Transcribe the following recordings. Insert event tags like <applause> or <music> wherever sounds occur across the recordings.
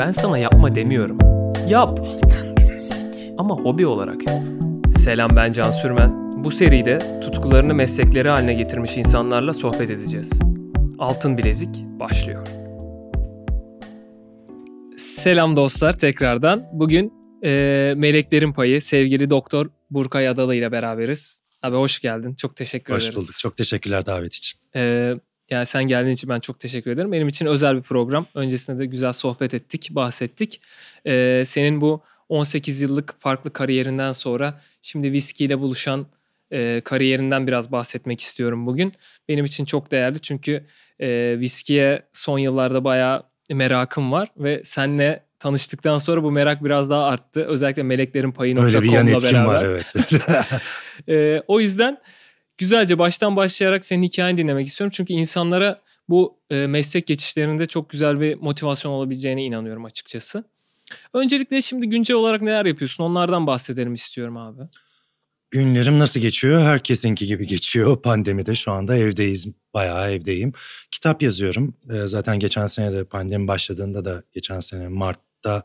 Ben sana yapma demiyorum. Yap. Ama hobi olarak yap. Selam ben Can Sürmen. Bu seride tutkularını meslekleri haline getirmiş insanlarla sohbet edeceğiz. Altın Bilezik başlıyor. Selam dostlar tekrardan. Bugün e, Meleklerin Payı sevgili doktor Burkay Adalı ile beraberiz. Abi hoş geldin. Çok teşekkür Hoş ederiz. bulduk. Çok teşekkürler davet için. Ee, yani sen geldiğin için ben çok teşekkür ederim. Benim için özel bir program. Öncesinde de güzel sohbet ettik, bahsettik. Ee, senin bu 18 yıllık farklı kariyerinden sonra şimdi viskiyle buluşan e, kariyerinden biraz bahsetmek istiyorum bugün. Benim için çok değerli çünkü e, viskiye son yıllarda bayağı merakım var ve senle tanıştıktan sonra bu merak biraz daha arttı. Özellikle Meleklerin Payı.com'la Öyle bir yan beraber. etkim var evet. Ee, <laughs> o yüzden güzelce baştan başlayarak senin hikayeni dinlemek istiyorum. Çünkü insanlara bu e, meslek geçişlerinde çok güzel bir motivasyon olabileceğine inanıyorum açıkçası. Öncelikle şimdi güncel olarak neler yapıyorsun? Onlardan bahsedelim istiyorum abi. Günlerim nasıl geçiyor? Herkesinki gibi geçiyor. <laughs> Pandemide şu anda evdeyiz. Bayağı evdeyim. Kitap yazıyorum. Ee, zaten geçen sene de pandemi başladığında da geçen sene Mart'ta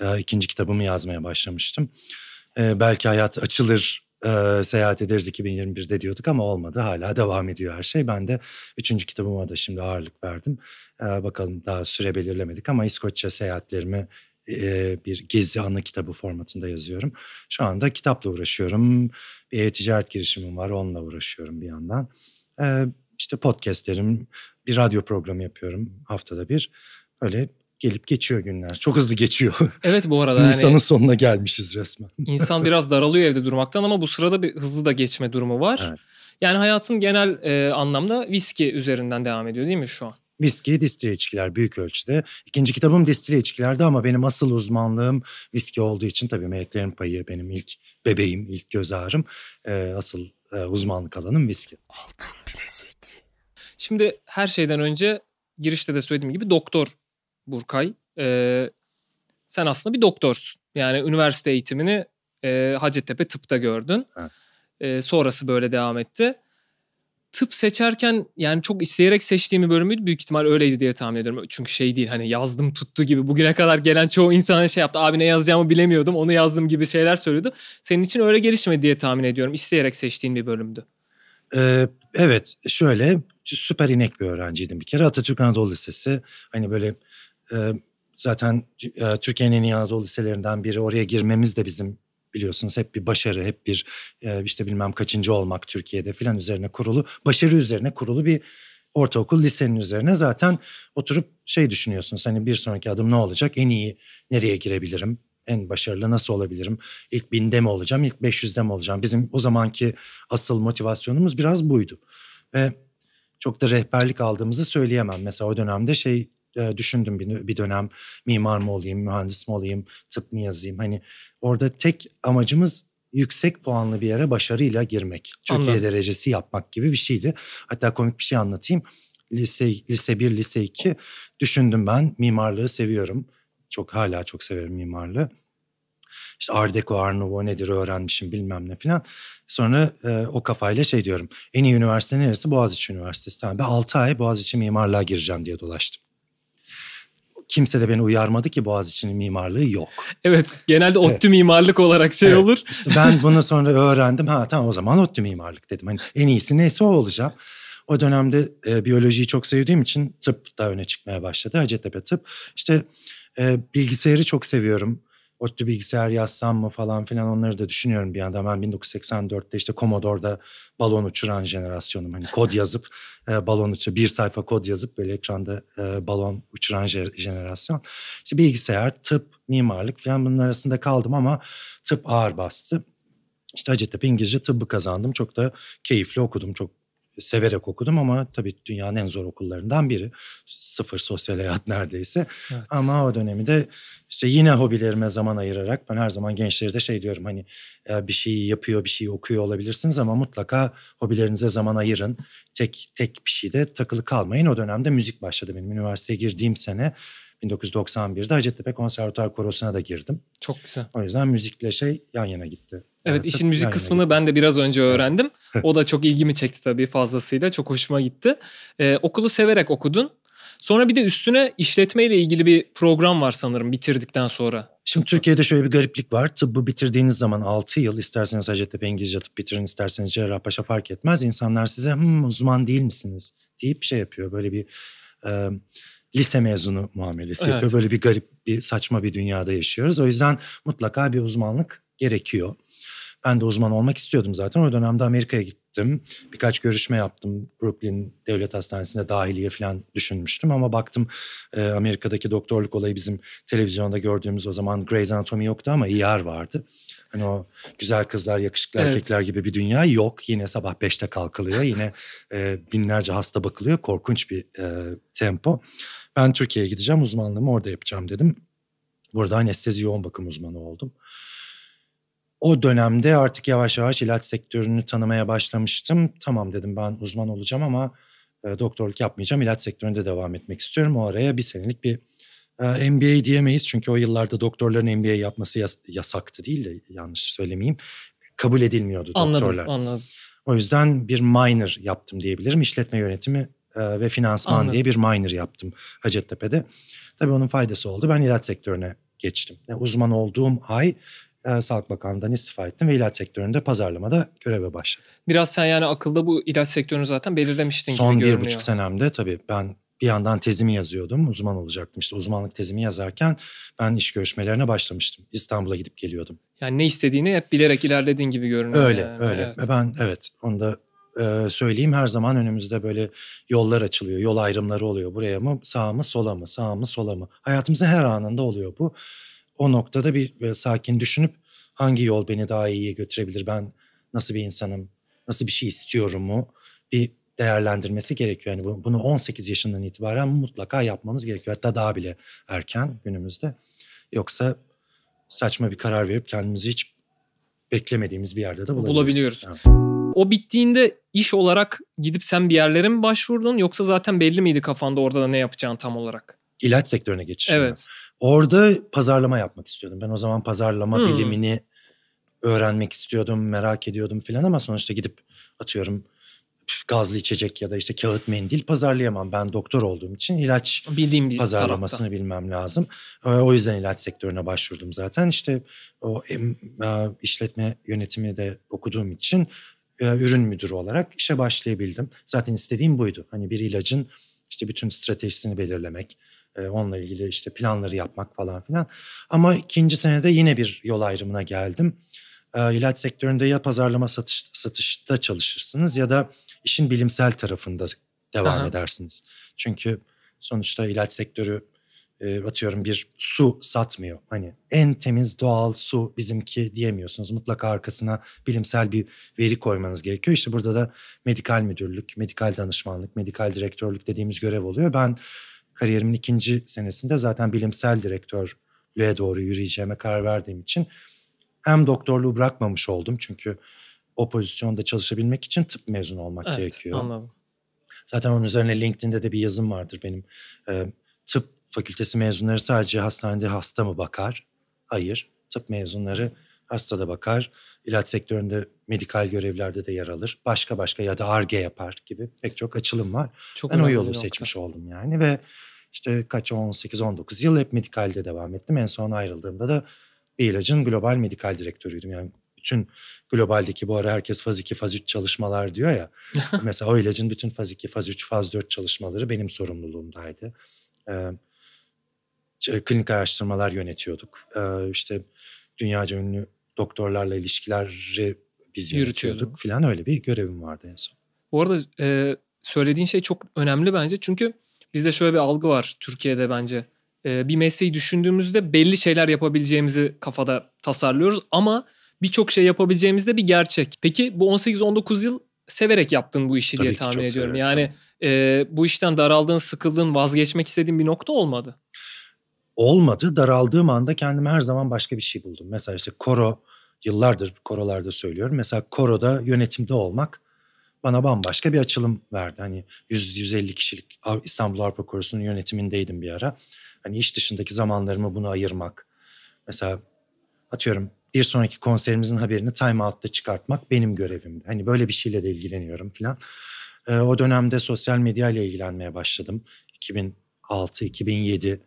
e, ikinci kitabımı yazmaya başlamıştım. Ee, belki hayat açılır, e, seyahat ederiz 2021'de diyorduk ama olmadı. Hala devam ediyor her şey. Ben de üçüncü kitabıma da şimdi ağırlık verdim. Ee, bakalım daha süre belirlemedik ama İskoçya seyahatlerimi e, bir gezi anı kitabı formatında yazıyorum. Şu anda kitapla uğraşıyorum. Bir e-ticaret girişimim var onunla uğraşıyorum bir yandan. Ee, işte podcastlerim, bir radyo programı yapıyorum haftada bir. Öyle gelip geçiyor günler. Çok hızlı geçiyor. <laughs> Evet bu arada Nisan'ın yani sonuna gelmişiz resmen. <laughs> insan biraz daralıyor evde durmaktan ama bu sırada bir hızlı da geçme durumu var. Evet. Yani hayatın genel e, anlamda viski üzerinden devam ediyor değil mi şu an? Viski, distile içkiler büyük ölçüde. İkinci kitabım distile içkilerdi ama benim asıl uzmanlığım viski olduğu için tabii Meleklerin Payı benim ilk bebeğim, ilk göz ağrım. Ee, asıl e, uzmanlık alanım viski. Şimdi her şeyden önce girişte de söylediğim gibi doktor Burkay. Ee, sen aslında bir doktorsun. Yani üniversite eğitimini e, Hacettepe tıpta gördün. Evet. Ee, sonrası böyle devam etti. Tıp seçerken yani çok isteyerek seçtiğim bir bölümüydü. Büyük ihtimal öyleydi diye tahmin ediyorum. Çünkü şey değil hani yazdım tuttu gibi. Bugüne kadar gelen çoğu insana şey yaptı. Abi ne yazacağımı bilemiyordum. Onu yazdım gibi şeyler söylüyordu. Senin için öyle gelişmedi diye tahmin ediyorum. İsteyerek seçtiğin bir bölümdü. Ee, evet şöyle süper inek bir öğrenciydim bir kere Atatürk Anadolu Lisesi hani böyle e, zaten e, Türkiye'nin en iyi liselerinden biri. Oraya girmemiz de bizim biliyorsunuz hep bir başarı hep bir e, işte bilmem kaçıncı olmak Türkiye'de filan üzerine kurulu başarı üzerine kurulu bir ortaokul lisenin üzerine zaten oturup şey düşünüyorsunuz. Hani bir sonraki adım ne olacak? En iyi nereye girebilirim? En başarılı nasıl olabilirim? İlk binde mi olacağım? İlk 500'de mi olacağım? Bizim o zamanki asıl motivasyonumuz biraz buydu. Ve çok da rehberlik aldığımızı söyleyemem. Mesela o dönemde şey e, düşündüm bir, bir dönem mimar mı olayım mühendis mi olayım tıp mı yazayım hani orada tek amacımız yüksek puanlı bir yere başarıyla girmek Türkiye Anladım. derecesi yapmak gibi bir şeydi hatta komik bir şey anlatayım lise lise 1 lise 2 düşündüm ben mimarlığı seviyorum çok hala çok severim mimarlığı. İşte Art Deco, Art Nouveau nedir öğrenmişim bilmem ne filan. Sonra e, o kafayla şey diyorum. En iyi üniversite neresi? Boğaziçi Üniversitesi. Tamam ben 6 ay Boğaziçi mimarlığa gireceğim diye dolaştım. Kimse de beni uyarmadı ki Boğaziçi'nin mimarlığı yok. Evet genelde ODTÜ mimarlık olarak şey Evet. olur. İşte ben bunu sonra öğrendim. Ha tamam o zaman ODTÜ mimarlık dedim. Hani en iyisi neyse o olacağım. O dönemde e, biyolojiyi çok sevdiğim için tıp da öne çıkmaya başladı. Hacettepe tıp. İşte e, bilgisayarı çok seviyorum. ODTÜ bilgisayar yazsam mı falan filan onları da düşünüyorum bir yandan. Ben 1984'te işte Commodore'da balon uçuran jenerasyonum. Hani kod yazıp e, balon uçur, bir sayfa kod yazıp böyle ekranda e, balon uçuran je- jenerasyon. İşte bilgisayar, tıp, mimarlık falan bunun arasında kaldım ama tıp ağır bastı. İşte Hacettepe İngilizce tıbbı kazandım. Çok da keyifli okudum. Çok severek okudum ama tabii dünyanın en zor okullarından biri. Sıfır sosyal hayat <laughs> neredeyse. Evet. Ama o dönemi de işte yine hobilerime zaman ayırarak ben her zaman gençlere de şey diyorum hani bir şey yapıyor bir şey okuyor olabilirsiniz ama mutlaka hobilerinize zaman ayırın. Tek tek bir şeyde takılı kalmayın. O dönemde müzik başladı benim üniversiteye girdiğim sene 1991'de Hacettepe Konservatuar Korosu'na da girdim. Çok güzel. O yüzden müzikle şey yan yana gitti. Evet Yani işin müzik yan yana kısmını gitti. ben de biraz önce öğrendim. <laughs> o da çok ilgimi çekti tabii fazlasıyla. Çok hoşuma gitti. Ee, okulu severek okudun. Sonra bir de üstüne işletmeyle ilgili bir program var sanırım bitirdikten sonra. Şimdi Türkiye'de şöyle bir gariplik var. Tıbbı bitirdiğiniz zaman 6 yıl isterseniz Hacettepe İngilizce tıp bitirin isterseniz Cerrahpaşa fark etmez. İnsanlar size hmm, uzman değil misiniz deyip şey yapıyor. Böyle bir e, lise mezunu muamelesi evet. yapıyor. Böyle bir garip bir saçma bir dünyada yaşıyoruz. O yüzden mutlaka bir uzmanlık gerekiyor. Ben de uzman olmak istiyordum zaten. O dönemde Amerika'ya gittim. Birkaç görüşme yaptım. Brooklyn Devlet Hastanesi'nde dahiliye falan düşünmüştüm. Ama baktım e, Amerika'daki doktorluk olayı bizim televizyonda gördüğümüz o zaman Grey's Anatomy yoktu ama ER vardı. Hani o güzel kızlar, yakışıklı evet. erkekler gibi bir dünya yok. Yine sabah beşte kalkılıyor. Yine e, binlerce hasta bakılıyor. Korkunç bir e, tempo. Ben Türkiye'ye gideceğim, uzmanlığımı orada yapacağım dedim. Burada anestezi yoğun bakım uzmanı oldum o dönemde artık yavaş yavaş ilaç sektörünü tanımaya başlamıştım. Tamam dedim ben uzman olacağım ama e, doktorluk yapmayacağım. İlaç sektöründe devam etmek istiyorum. O araya bir senelik bir e, MBA diyemeyiz. Çünkü o yıllarda doktorların MBA yapması yas- yasaktı değil de yanlış söylemeyeyim. Kabul edilmiyordu anladım, doktorlar. Anladım. O yüzden bir minor yaptım diyebilirim. İşletme yönetimi e, ve finansman anladım. diye bir minor yaptım Hacettepe'de. Tabii onun faydası oldu. Ben ilaç sektörüne geçtim. Yani uzman olduğum ay e, Sağlık Bakanlığı'ndan istifa ettim ve ilaç sektöründe pazarlamada göreve başladım. Biraz sen yani akılda bu ilaç sektörünü zaten belirlemiştin Son gibi görünüyor. Son bir buçuk senemde tabii ben bir yandan tezimi yazıyordum. Uzman olacaktım. İşte uzmanlık tezimi yazarken ben iş görüşmelerine başlamıştım. İstanbul'a gidip geliyordum. Yani ne istediğini hep bilerek ilerlediğin gibi görünüyor. Öyle yani. öyle. Evet. Ben evet onu da e, söyleyeyim her zaman önümüzde böyle yollar açılıyor. Yol ayrımları oluyor. Buraya mı sağ mı sola mı sağ mı sola mı. Hayatımızın her anında oluyor bu. O noktada bir e, sakin düşünüp hangi yol beni daha iyiye götürebilir? Ben nasıl bir insanım? Nasıl bir şey istiyorum mu? Bir değerlendirmesi gerekiyor. Yani bunu 18 yaşından itibaren mutlaka yapmamız gerekiyor. Hatta daha bile erken günümüzde. Yoksa saçma bir karar verip kendimizi hiç beklemediğimiz bir yerde de bulabiliriz. Bulabiliyoruz. Evet. O bittiğinde iş olarak gidip sen bir yerlere mi başvurdun yoksa zaten belli miydi kafanda orada da ne yapacağın tam olarak? İlaç sektörüne geçişim. Evet. Orada pazarlama yapmak istiyordum. Ben o zaman pazarlama hmm. bilimini öğrenmek istiyordum, merak ediyordum filan ama sonuçta gidip atıyorum gazlı içecek ya da işte kağıt mendil pazarlayamam. Ben doktor olduğum için ilaç Bildiğim bir pazarlamasını tarafta. bilmem lazım. O yüzden ilaç sektörüne başvurdum zaten. İşte o işletme yönetimi de okuduğum için ürün müdürü olarak işe başlayabildim. Zaten istediğim buydu. Hani bir ilacın işte bütün stratejisini belirlemek, onunla ilgili işte planları yapmak falan filan. Ama ikinci senede yine bir yol ayrımına geldim e, ilaç sektöründe ya pazarlama satış, satışta çalışırsınız ya da işin bilimsel tarafında devam Aha. edersiniz. Çünkü sonuçta ilaç sektörü e, atıyorum bir su satmıyor. Hani en temiz doğal su bizimki diyemiyorsunuz. Mutlaka arkasına bilimsel bir veri koymanız gerekiyor. İşte burada da medikal müdürlük, medikal danışmanlık, medikal direktörlük dediğimiz görev oluyor. Ben kariyerimin ikinci senesinde zaten bilimsel direktörlüğe doğru yürüyeceğime karar verdiğim için hem doktorluğu bırakmamış oldum çünkü o pozisyonda çalışabilmek için tıp mezunu olmak evet, gerekiyor. Anladım. Zaten onun üzerine LinkedIn'de de bir yazım vardır benim. Ee, tıp fakültesi mezunları sadece hastanede hasta mı bakar? Hayır. Tıp mezunları hastada bakar. İlaç sektöründe medikal görevlerde de yer alır. Başka başka ya da ARGE yapar gibi pek çok açılım var. Çok ben o yolu seçmiş oldum yani ve işte kaç 18-19 yıl hep medikalde devam ettim. En son ayrıldığımda da bir ilacın global medikal direktörüydüm. Yani bütün globaldeki bu ara herkes faz 2, faz 3 çalışmalar diyor ya. <laughs> mesela o ilacın bütün faz 2, faz 3, faz 4 çalışmaları benim sorumluluğumdaydı. Ee, klinik araştırmalar yönetiyorduk. Ee, işte dünyaca ünlü doktorlarla ilişkileri biz yönetiyorduk falan öyle bir görevim vardı en son. Bu arada e, söylediğin şey çok önemli bence çünkü bizde şöyle bir algı var Türkiye'de bence bir mesleği düşündüğümüzde belli şeyler yapabileceğimizi kafada tasarlıyoruz ama birçok şey yapabileceğimiz de bir gerçek. Peki bu 18-19 yıl severek yaptın bu işi Tabii diye tahmin ediyorum. Severek. Yani e, bu işten daraldığın, sıkıldığın, vazgeçmek istediğin bir nokta olmadı. Olmadı. Daraldığım anda kendime her zaman başka bir şey buldum. Mesela işte koro, yıllardır korolarda söylüyorum. Mesela koroda yönetimde olmak bana bambaşka bir açılım verdi. Hani 100-150 kişilik İstanbul Avrupa Korosu'nun yönetimindeydim bir ara. Hani iş dışındaki zamanlarımı buna ayırmak. Mesela atıyorum bir sonraki konserimizin haberini Time Out'ta çıkartmak benim görevimdi. Hani böyle bir şeyle de ilgileniyorum falan. Ee, o dönemde sosyal medya ile ilgilenmeye başladım. 2000 2006-2007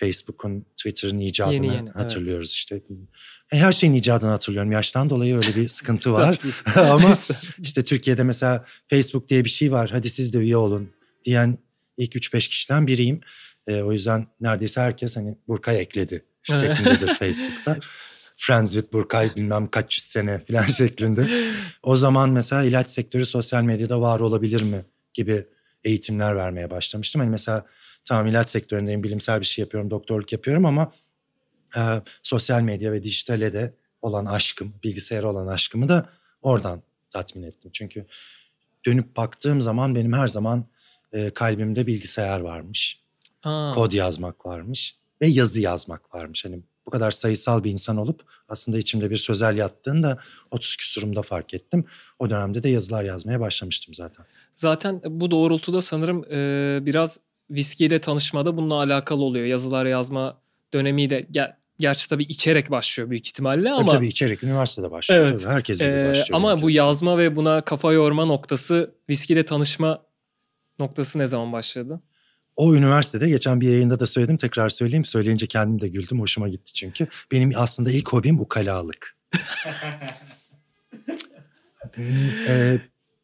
Facebook'un, Twitter'ın icadını Yeni yeni, hatırlıyoruz işte. Yani her şeyin icadını hatırlıyorum. Yaştan dolayı öyle bir sıkıntı var. <laughs> Ama işte Türkiye'de mesela Facebook diye bir şey var. Hadi siz de üye olun diyen ilk 3-5 kişiden biriyim. E, o yüzden neredeyse herkes hani Burkay ekledi şeklindedir <laughs> Facebook'ta. Friends with Burkay bilmem kaç yüz sene falan şeklinde. O zaman mesela ilaç sektörü sosyal medyada var olabilir mi gibi eğitimler vermeye başlamıştım. Hani mesela tamam ilaç sektöründeyim, bilimsel bir şey yapıyorum, doktorluk yapıyorum ama e, sosyal medya ve dijitale de olan aşkım, bilgisayara olan aşkımı da oradan tatmin ettim. Çünkü dönüp baktığım zaman benim her zaman e, kalbimde bilgisayar varmış. Aa. Kod yazmak varmış ve yazı yazmak varmış. Hani bu kadar sayısal bir insan olup aslında içimde bir sözel yattığını da 30 küsurumda fark ettim. O dönemde de yazılar yazmaya başlamıştım zaten. Zaten bu doğrultuda sanırım e, biraz viskiyle tanışmada bununla alakalı oluyor. Yazılar yazma dönemiyle ger gerçi tabii içerek başlıyor büyük ihtimalle ama. Tabii tabii içerek üniversitede başlıyor. Evet. Tabii, herkes gibi ee, başlıyor. Ama bu yazma ve buna kafa yorma noktası viskiyle tanışma noktası ne zaman başladı? O üniversitede geçen bir yayında da söyledim tekrar söyleyeyim. Söyleyince kendim de güldüm hoşuma gitti çünkü. Benim aslında ilk hobim ukalalık. <laughs> ee,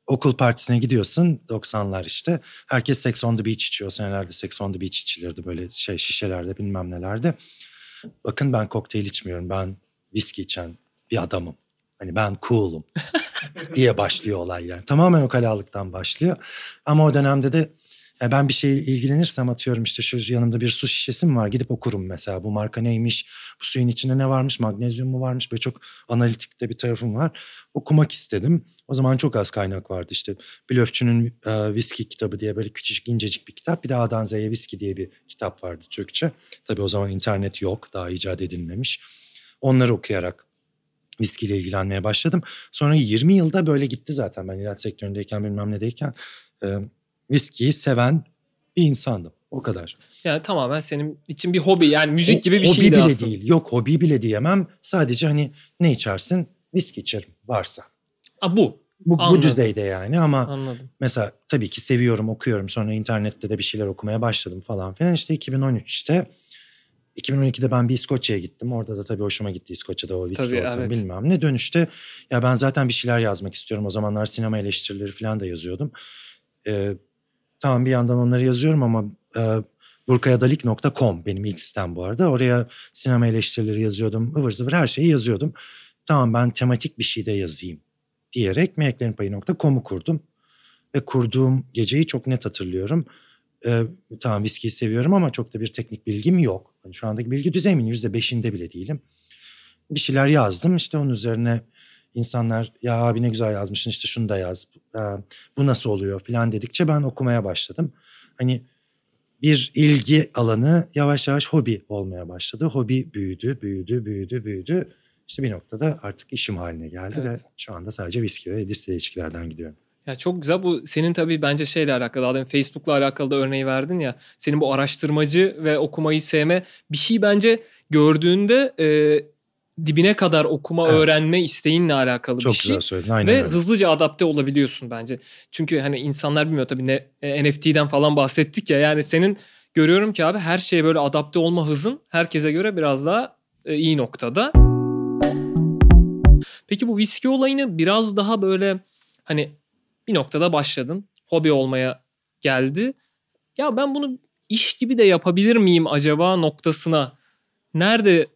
okul partisine gidiyorsun 90'lar işte. Herkes Sex on the Beach içiyor. Senelerde Sex on the Beach içilirdi böyle şey şişelerde bilmem nelerde. Bakın ben kokteyl içmiyorum. Ben viski içen bir adamım. Hani ben cool'um <laughs> diye başlıyor olay yani. Tamamen o kalalıktan başlıyor. Ama o dönemde de yani ben bir şey ilgilenirsem atıyorum işte şu yanımda bir su şişesi mi var? Gidip okurum mesela. Bu marka neymiş? Bu suyun içinde ne varmış? Magnezyum mu varmış? Böyle çok analitik de bir tarafım var. Okumak istedim. O zaman çok az kaynak vardı işte. Blöfçü'nün e, viski kitabı diye böyle küçücük incecik bir kitap. Bir de A'dan Z'ye viski diye bir kitap vardı Türkçe. Tabii o zaman internet yok. Daha icat edilmemiş. Onları okuyarak viskiyle ilgilenmeye başladım. Sonra 20 yılda böyle gitti zaten. Ben ilaç sektöründeyken bilmem nedeyken. E, viskiyi seven bir insandım. O kadar. Yani tamamen senin için bir hobi yani müzik o, gibi bir hobi şeydi bile aslında. değil. Yok hobi bile diyemem. Sadece hani ne içersin? Viski içerim varsa. A, bu. Bu, bu düzeyde yani ama Anladım. mesela tabii ki seviyorum okuyorum sonra internette de bir şeyler okumaya başladım falan filan işte 2013'te 2012'de ben bir İskoçya'ya gittim. Orada da tabii hoşuma gitti İskoçya'da o viski ortamı evet. bilmem ne. Dönüşte ya ben zaten bir şeyler yazmak istiyorum. O zamanlar sinema eleştirileri falan da yazıyordum. Ee, Tamam bir yandan onları yazıyorum ama e, burkayadalik.com benim ilk sitem bu arada. Oraya sinema eleştirileri yazıyordum, ıvır zıvır her şeyi yazıyordum. Tamam ben tematik bir şey de yazayım diyerek meleklerinpayı.com'u kurdum. Ve kurduğum geceyi çok net hatırlıyorum. Ee, tamam viskiyi seviyorum ama çok da bir teknik bilgim yok. Yani şu andaki bilgi düzeyimin yüzde beşinde bile değilim. Bir şeyler yazdım işte onun üzerine insanlar ya abi ne güzel yazmışsın işte şunu da yaz bu nasıl oluyor falan dedikçe ben okumaya başladım. Hani bir ilgi alanı yavaş yavaş hobi olmaya başladı. Hobi büyüdü, büyüdü, büyüdü, büyüdü. İşte bir noktada artık işim haline geldi evet. ve şu anda sadece viski ve distile içkilerden gidiyorum. Ya çok güzel bu senin tabii bence şeyle alakalı adam Facebook'la alakalı da örneği verdin ya. Senin bu araştırmacı ve okumayı sevme bir şey bence gördüğünde e, dibine kadar okuma, evet. öğrenme isteğinle alakalı Çok bir şey. Çok güzel söyledin. Aynen Ve öyle. hızlıca adapte olabiliyorsun bence. Çünkü hani insanlar bilmiyor tabii ne e, NFT'den falan bahsettik ya. Yani senin görüyorum ki abi her şeye böyle adapte olma hızın herkese göre biraz daha e, iyi noktada. Peki bu viski olayını biraz daha böyle hani bir noktada başladın. Hobi olmaya geldi. Ya ben bunu iş gibi de yapabilir miyim acaba noktasına nerede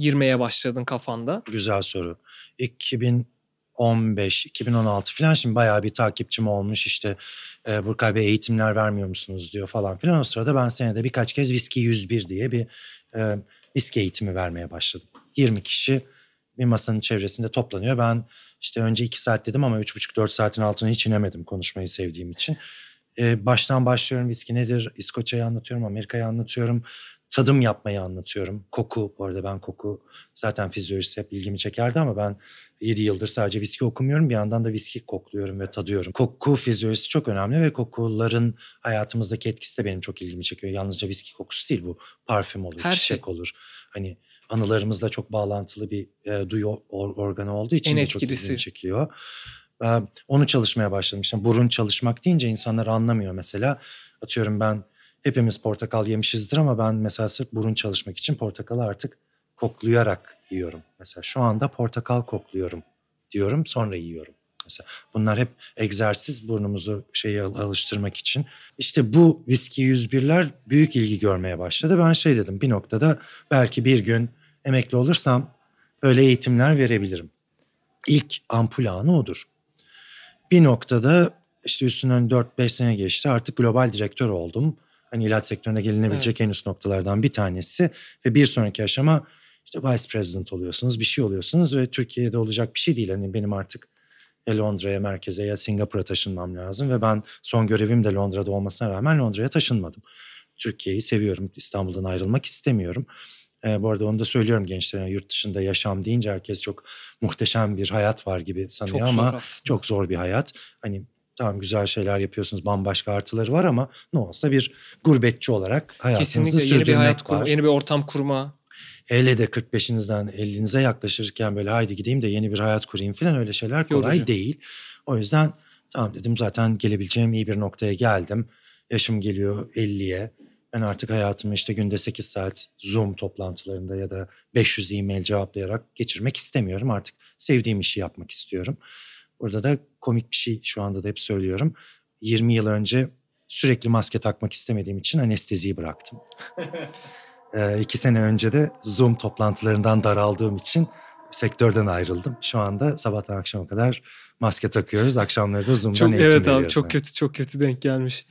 girmeye başladın kafanda? Güzel soru. 2015, 2016 falan şimdi bayağı bir takipçim olmuş işte e, Burkay Bey eğitimler vermiyor musunuz diyor falan filan. O sırada ben senede birkaç kez Viski 101 diye bir e, viski eğitimi vermeye başladım. 20 kişi bir masanın çevresinde toplanıyor. Ben işte önce 2 saat dedim ama 3,5-4 saatin altına hiç inemedim konuşmayı sevdiğim için. Ee, baştan başlıyorum viski nedir, İskoçya'yı anlatıyorum, Amerika'yı anlatıyorum tadım yapmayı anlatıyorum. Koku, bu arada ben koku zaten fizyolojisi hep ilgimi çekerdi ama ben 7 yıldır sadece viski okumuyorum. Bir yandan da viski kokluyorum ve tadıyorum. Koku fizyolojisi çok önemli ve kokuların hayatımızdaki etkisi de benim çok ilgimi çekiyor. Yalnızca viski kokusu değil bu. Parfüm olur, Her çiçek şey. olur. Hani anılarımızla çok bağlantılı bir e, duyu or, organı olduğu için en de çok ilgimi çekiyor. E, onu çalışmaya başladım. İşte burun çalışmak deyince insanlar anlamıyor mesela. Atıyorum ben hepimiz portakal yemişizdir ama ben mesela sırf burun çalışmak için portakalı artık koklayarak yiyorum. Mesela şu anda portakal kokluyorum diyorum sonra yiyorum. Mesela bunlar hep egzersiz burnumuzu şeye alıştırmak için. İşte bu viski 101'ler büyük ilgi görmeye başladı. Ben şey dedim bir noktada belki bir gün emekli olursam böyle eğitimler verebilirim. İlk ampul anı odur. Bir noktada işte üstünden 4-5 sene geçti artık global direktör oldum. Hani ilaç sektöründe gelinebilecek evet. en üst noktalardan bir tanesi. Ve bir sonraki aşama işte vice president oluyorsunuz, bir şey oluyorsunuz ve Türkiye'de olacak bir şey değil. Hani benim artık ya Londra'ya merkeze ya Singapur'a taşınmam lazım ve ben son görevim de Londra'da olmasına rağmen Londra'ya taşınmadım. Türkiye'yi seviyorum. İstanbul'dan ayrılmak istemiyorum. E, bu arada onu da söylüyorum gençlere yurt dışında yaşam deyince herkes çok muhteşem bir hayat var gibi sanıyor çok ama çok zor bir hayat. Hani tamam güzel şeyler yapıyorsunuz bambaşka artıları var ama ne olsa bir gurbetçi olarak hayatınızı Kesinlikle yeni bir hayat kurma, yeni bir ortam kurma. Hele de 45'inizden 50'nize yaklaşırken böyle haydi gideyim de yeni bir hayat kurayım falan öyle şeyler kolay Yorucu. değil. O yüzden tamam dedim zaten gelebileceğim iyi bir noktaya geldim. Yaşım geliyor 50'ye. Ben artık hayatımı işte günde 8 saat Zoom toplantılarında ya da 500 e-mail cevaplayarak geçirmek istemiyorum. Artık sevdiğim işi yapmak istiyorum. Burada da komik bir şey şu anda da hep söylüyorum. 20 yıl önce sürekli maske takmak istemediğim için anesteziyi bıraktım. <laughs> ee, iki sene önce de Zoom toplantılarından daraldığım için sektörden ayrıldım. Şu anda sabahtan akşama kadar maske takıyoruz. Akşamları da Zoom'dan çok, eğitim Evet abi çok kötü çok kötü denk gelmiş.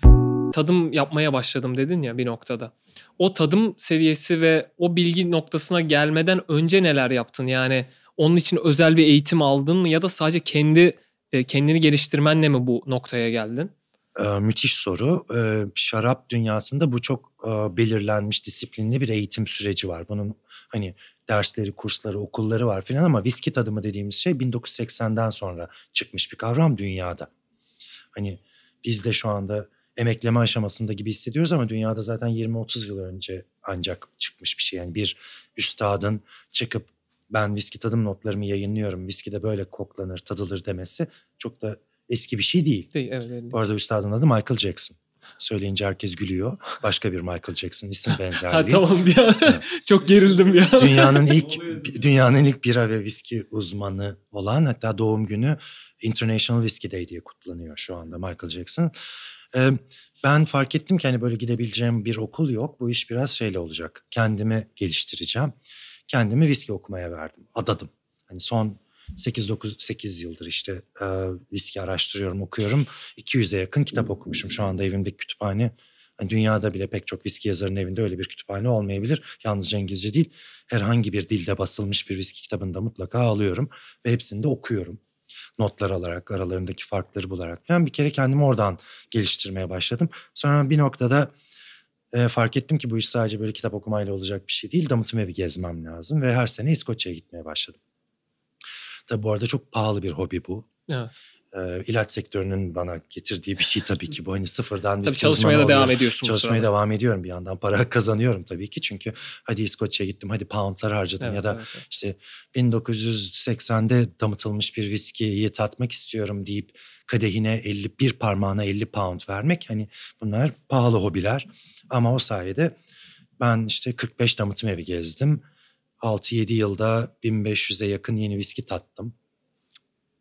Tadım yapmaya başladım dedin ya bir noktada. O tadım seviyesi ve o bilgi noktasına gelmeden önce neler yaptın? Yani onun için özel bir eğitim aldın mı ya da sadece kendi e, kendini geliştirmenle mi bu noktaya geldin? Ee, müthiş soru. Ee, şarap dünyasında bu çok e, belirlenmiş disiplinli bir eğitim süreci var. Bunun hani dersleri, kursları, okulları var filan ama viski tadımı dediğimiz şey 1980'den sonra çıkmış bir kavram dünyada. Hani biz de şu anda emekleme aşamasında gibi hissediyoruz ama dünyada zaten 20-30 yıl önce ancak çıkmış bir şey. Yani bir üstadın çıkıp ben viski tadım notlarımı yayınlıyorum, viski de böyle koklanır, tadılır demesi çok da eski bir şey değil. Değil, evet. evet. Bu arada üstadın adı Michael Jackson. Söyleyince herkes gülüyor. Başka bir Michael Jackson isim <laughs> benzerliği. ha, tamam bir an. Evet. <laughs> Çok gerildim ya. Dünyanın ilk <laughs> dünyanın ilk bira ve viski uzmanı olan hatta doğum günü International Whiskey Day diye kutlanıyor şu anda Michael Jackson. Ee, ben fark ettim ki hani böyle gidebileceğim bir okul yok. Bu iş biraz şeyle olacak. Kendimi geliştireceğim kendimi viski okumaya verdim. Adadım. Hani son 8-9-8 yıldır işte e, viski araştırıyorum, okuyorum. 200'e yakın kitap okumuşum. Şu anda evimdeki kütüphane. Yani dünyada bile pek çok viski yazarının evinde öyle bir kütüphane olmayabilir. Yalnızca İngilizce değil, herhangi bir dilde basılmış bir viski kitabında mutlaka alıyorum. Ve hepsini de okuyorum. Notlar alarak, aralarındaki farkları bularak falan. Bir kere kendimi oradan geliştirmeye başladım. Sonra bir noktada e, fark ettim ki bu iş sadece böyle kitap okumayla olacak bir şey değil. Damıtım evi gezmem lazım ve her sene İskoçya'ya gitmeye başladım. Tabi bu arada çok pahalı bir hobi bu. Evet. E, ilaç sektörünün bana getirdiği bir şey tabii ki bu. Hani sıfırdan tabii çalışmaya da devam ediyorsun. Çalışmaya devam ediyorum bir yandan. Para <laughs> kazanıyorum tabii ki. Çünkü hadi İskoçya'ya gittim, hadi poundlar harcadım evet, ya da evet, evet. işte 1980'de damıtılmış bir viskiyi tatmak istiyorum deyip kadehine 51 parmağına 50 pound vermek hani bunlar pahalı hobiler. Ama o sayede ben işte 45 damıtım evi gezdim. 6-7 yılda 1500'e yakın yeni viski tattım.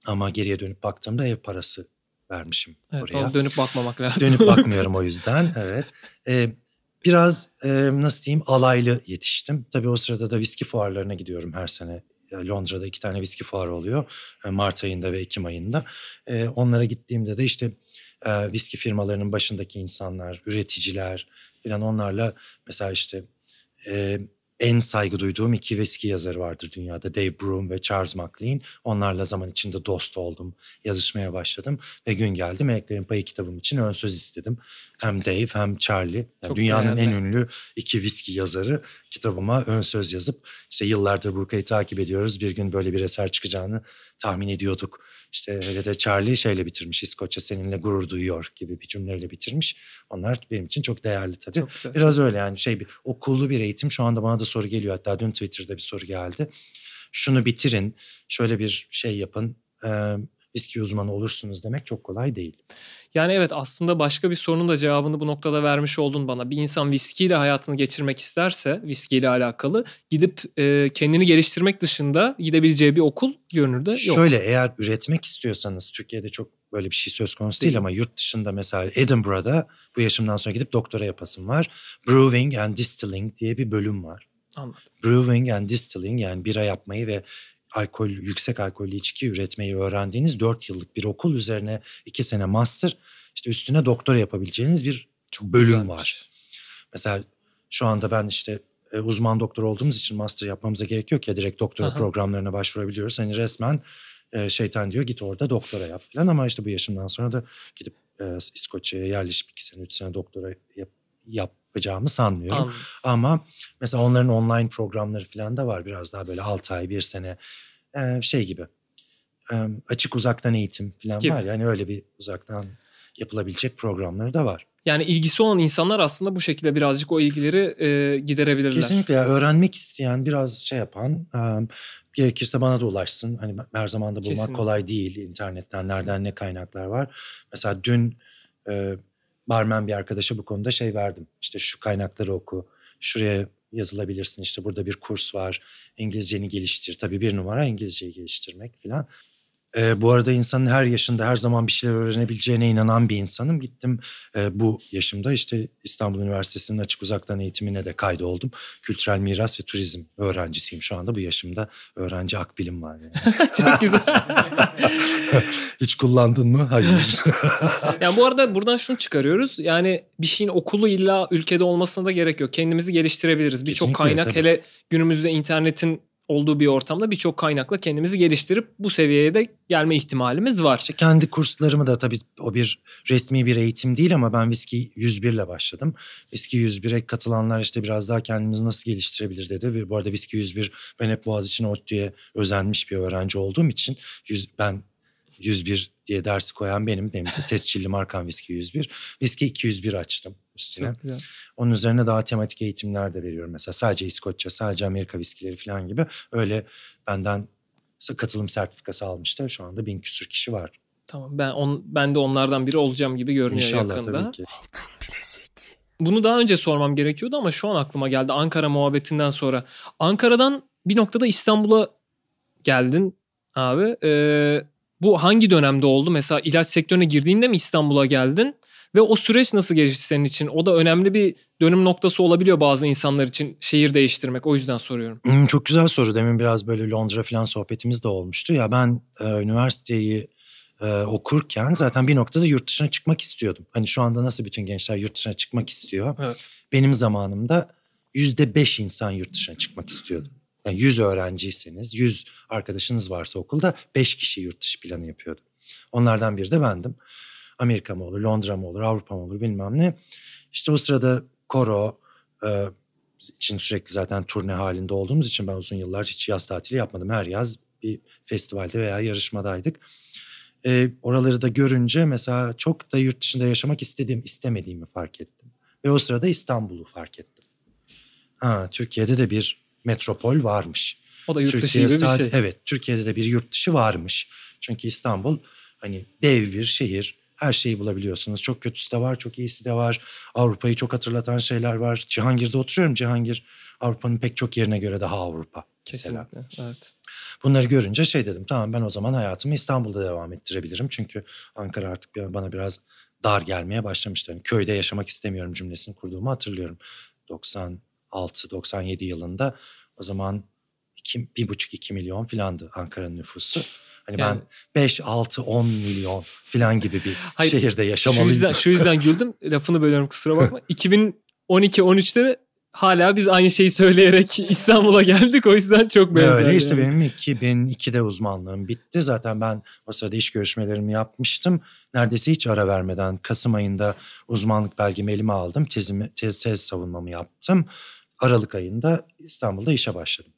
Ama geriye dönüp baktığımda ev parası vermişim evet, oraya. Dönüp bakmamak lazım. Dönüp <laughs> bakmıyorum o yüzden. Evet. Ee, biraz e, nasıl diyeyim alaylı yetiştim. Tabii o sırada da viski fuarlarına gidiyorum her sene. Londra'da iki tane viski fuarı oluyor. E, Mart ayında ve Ekim ayında. E, onlara gittiğimde de işte e, viski firmalarının başındaki insanlar, üreticiler, filan onlarla mesela işte e, en saygı duyduğum iki viski yazarı vardır dünyada. Dave Broom ve Charles McLean. Onlarla zaman içinde dost oldum. Yazışmaya başladım. Ve gün geldi Meleklerin Payı kitabım için ön söz istedim. Hem Dave hem Charlie. Yani dünyanın değerli. en ünlü iki viski yazarı kitabıma ön söz yazıp işte yıllardır Burka'yı takip ediyoruz. Bir gün böyle bir eser çıkacağını tahmin ediyorduk. İşte öyle de Charlie şeyle bitirmiş. İskoçya seninle gurur duyuyor gibi bir cümleyle bitirmiş. Onlar benim için çok değerli tabii. Çok güzel. Biraz öyle yani şey bir okullu bir eğitim. Şu anda bana da soru geliyor. Hatta dün Twitter'da bir soru geldi. Şunu bitirin. Şöyle bir şey yapın. Viski uzmanı olursunuz demek çok kolay değil. Yani evet aslında başka bir sorunun da cevabını bu noktada vermiş oldun bana. Bir insan viskiyle hayatını geçirmek isterse viskiyle alakalı gidip e, kendini geliştirmek dışında gidebileceği bir okul görünürde yok. Şöyle eğer üretmek istiyorsanız Türkiye'de çok böyle bir şey söz konusu değil, Değil. ama yurt dışında mesela Edinburgh'da bu yaşımdan sonra gidip doktora yapasım var. Brewing and Distilling diye bir bölüm var. Anladım. Brewing and Distilling yani bira yapmayı ve alkol yüksek alkollü içki üretmeyi öğrendiğiniz 4 yıllık bir okul üzerine 2 sene master işte üstüne doktora yapabileceğiniz bir bölüm Güzelmiş. var. Mesela şu anda ben işte e, uzman doktor olduğumuz için master yapmamıza gerek yok ya direkt doktora Aha. programlarına başvurabiliyoruz. Hani resmen e, şeytan diyor git orada doktora yap falan ama işte bu yaşımdan sonra da gidip e, İskoçya'ya yerleşip 2 sene 3 sene doktora yap, yapacağımı sanmıyorum. Anladım. Ama mesela onların online programları falan da var. Biraz daha böyle 6 ay, 1 sene Ee, şey gibi. Ee, açık uzaktan eğitim falan Gibi. var. Yani öyle bir uzaktan yapılabilecek programları da var. Yani ilgisi olan insanlar aslında bu şekilde birazcık o ilgileri e, giderebilirler. Kesinlikle ya öğrenmek isteyen biraz şey yapan e, gerekirse bana da ulaşsın. Hani her zaman da bulmak Kesinlikle. kolay değil internetten nereden ne kaynaklar var. Mesela dün e, barmen bir arkadaşa bu konuda şey verdim. İşte şu kaynakları oku. Şuraya yazılabilirsin. İşte burada bir kurs var. İngilizceni geliştir. Tabii bir numara İngilizceyi geliştirmek falan. E, bu arada insanın her yaşında her zaman bir şeyler öğrenebileceğine inanan bir insanım. Gittim e, bu yaşımda işte İstanbul Üniversitesi'nin açık uzaktan eğitimine de kaydoldum. Kültürel miras ve turizm öğrencisiyim şu anda. Bu yaşımda öğrenci akbilim var. Yani. <laughs> Çok güzel. <laughs> Hiç kullandın mı? Hayır. <laughs> yani bu arada buradan şunu çıkarıyoruz. Yani bir şeyin okulu illa ülkede olmasına da gerek yok. Kendimizi geliştirebiliriz. Birçok kaynak tabii. hele günümüzde internetin olduğu bir ortamda birçok kaynakla kendimizi geliştirip bu seviyeye de gelme ihtimalimiz var. İşte kendi kurslarımı da tabii o bir resmi bir eğitim değil ama ben Viski 101 ile başladım. Viski 101'e katılanlar işte biraz daha kendimizi nasıl geliştirebilir dedi. Bu arada Viski 101 ben hep Boğaziçi'ne ODTÜ'ye özenmiş bir öğrenci olduğum için yüz, ben 101 diye dersi koyan benim. Benim de tescilli markam Viski 101. Viski 201 açtım üstüne. Onun üzerine daha tematik eğitimler de veriyorum. Mesela sadece İskoçya, sadece Amerika viskileri falan gibi. Öyle benden katılım sertifikası almıştı. Şu anda bin küsür kişi var. Tamam ben on, ben de onlardan biri olacağım gibi görünüyor İnşallah yakında. tabii ki. Bunu daha önce sormam gerekiyordu ama şu an aklıma geldi Ankara muhabbetinden sonra. Ankara'dan bir noktada İstanbul'a geldin abi. Ee, bu hangi dönemde oldu? Mesela ilaç sektörüne girdiğinde mi İstanbul'a geldin? Ve o süreç nasıl geçti senin için? O da önemli bir dönüm noktası olabiliyor bazı insanlar için şehir değiştirmek. O yüzden soruyorum. Hmm, çok güzel soru. Demin biraz böyle Londra falan sohbetimiz de olmuştu. Ya ben e, üniversiteyi e, okurken zaten bir noktada yurt dışına çıkmak istiyordum. Hani şu anda nasıl bütün gençler yurt dışına çıkmak istiyor. Evet. Benim zamanımda yüzde beş insan yurt dışına çıkmak istiyordu. Yani 100 öğrenciyseniz, 100 arkadaşınız varsa okulda 5 kişi yurt dışı planı yapıyordu. Onlardan biri de bendim. Amerika mı olur, Londra mı olur, Avrupa mı olur bilmem ne. İşte o sırada koro e, için sürekli zaten turne halinde olduğumuz için ben uzun yıllar hiç yaz tatili yapmadım. Her yaz bir festivalde veya yarışmadaydık. E, oraları da görünce mesela çok da yurt dışında yaşamak istediğim, istemediğimi fark ettim. Ve o sırada İstanbul'u fark ettim. Ha, Türkiye'de de bir metropol varmış. O da yurt dışı Türkiye gibi bir şey. Evet, Türkiye'de de bir yurt dışı varmış. Çünkü İstanbul hani dev bir şehir. Her şeyi bulabiliyorsunuz. Çok kötüsü de var, çok iyisi de var. Avrupa'yı çok hatırlatan şeyler var. Cihangir'de oturuyorum. Cihangir Avrupa'nın pek çok yerine göre daha Avrupa. Mesela. Kesinlikle. Evet. Bunları görünce şey dedim tamam ben o zaman hayatımı İstanbul'da devam ettirebilirim. Çünkü Ankara artık bana biraz dar gelmeye başlamıştı. Hani köyde yaşamak istemiyorum cümlesini kurduğumu hatırlıyorum. 96-97 yılında o zaman iki, bir buçuk iki milyon filandı Ankara'nın nüfusu. Hani Yani- ben 5, 6, 10 milyon filan gibi bir <laughs> Hayır, şehirde Şu yaşamalıyım. yüzden, şu yüzden güldüm. <laughs> Lafını bölüyorum kusura bakma. 2012-13'te hala biz aynı şeyi söyleyerek <laughs> İstanbul'a geldik. O yüzden çok benzer. Öyle işte yani. benim 2002'de uzmanlığım bitti. Zaten ben o sırada iş görüşmelerimi yapmıştım. Neredeyse hiç ara vermeden Kasım ayında uzmanlık belgemi elime aldım. Tezimi, tez, tez savunmamı yaptım. Aralık ayında İstanbul'da işe başladım.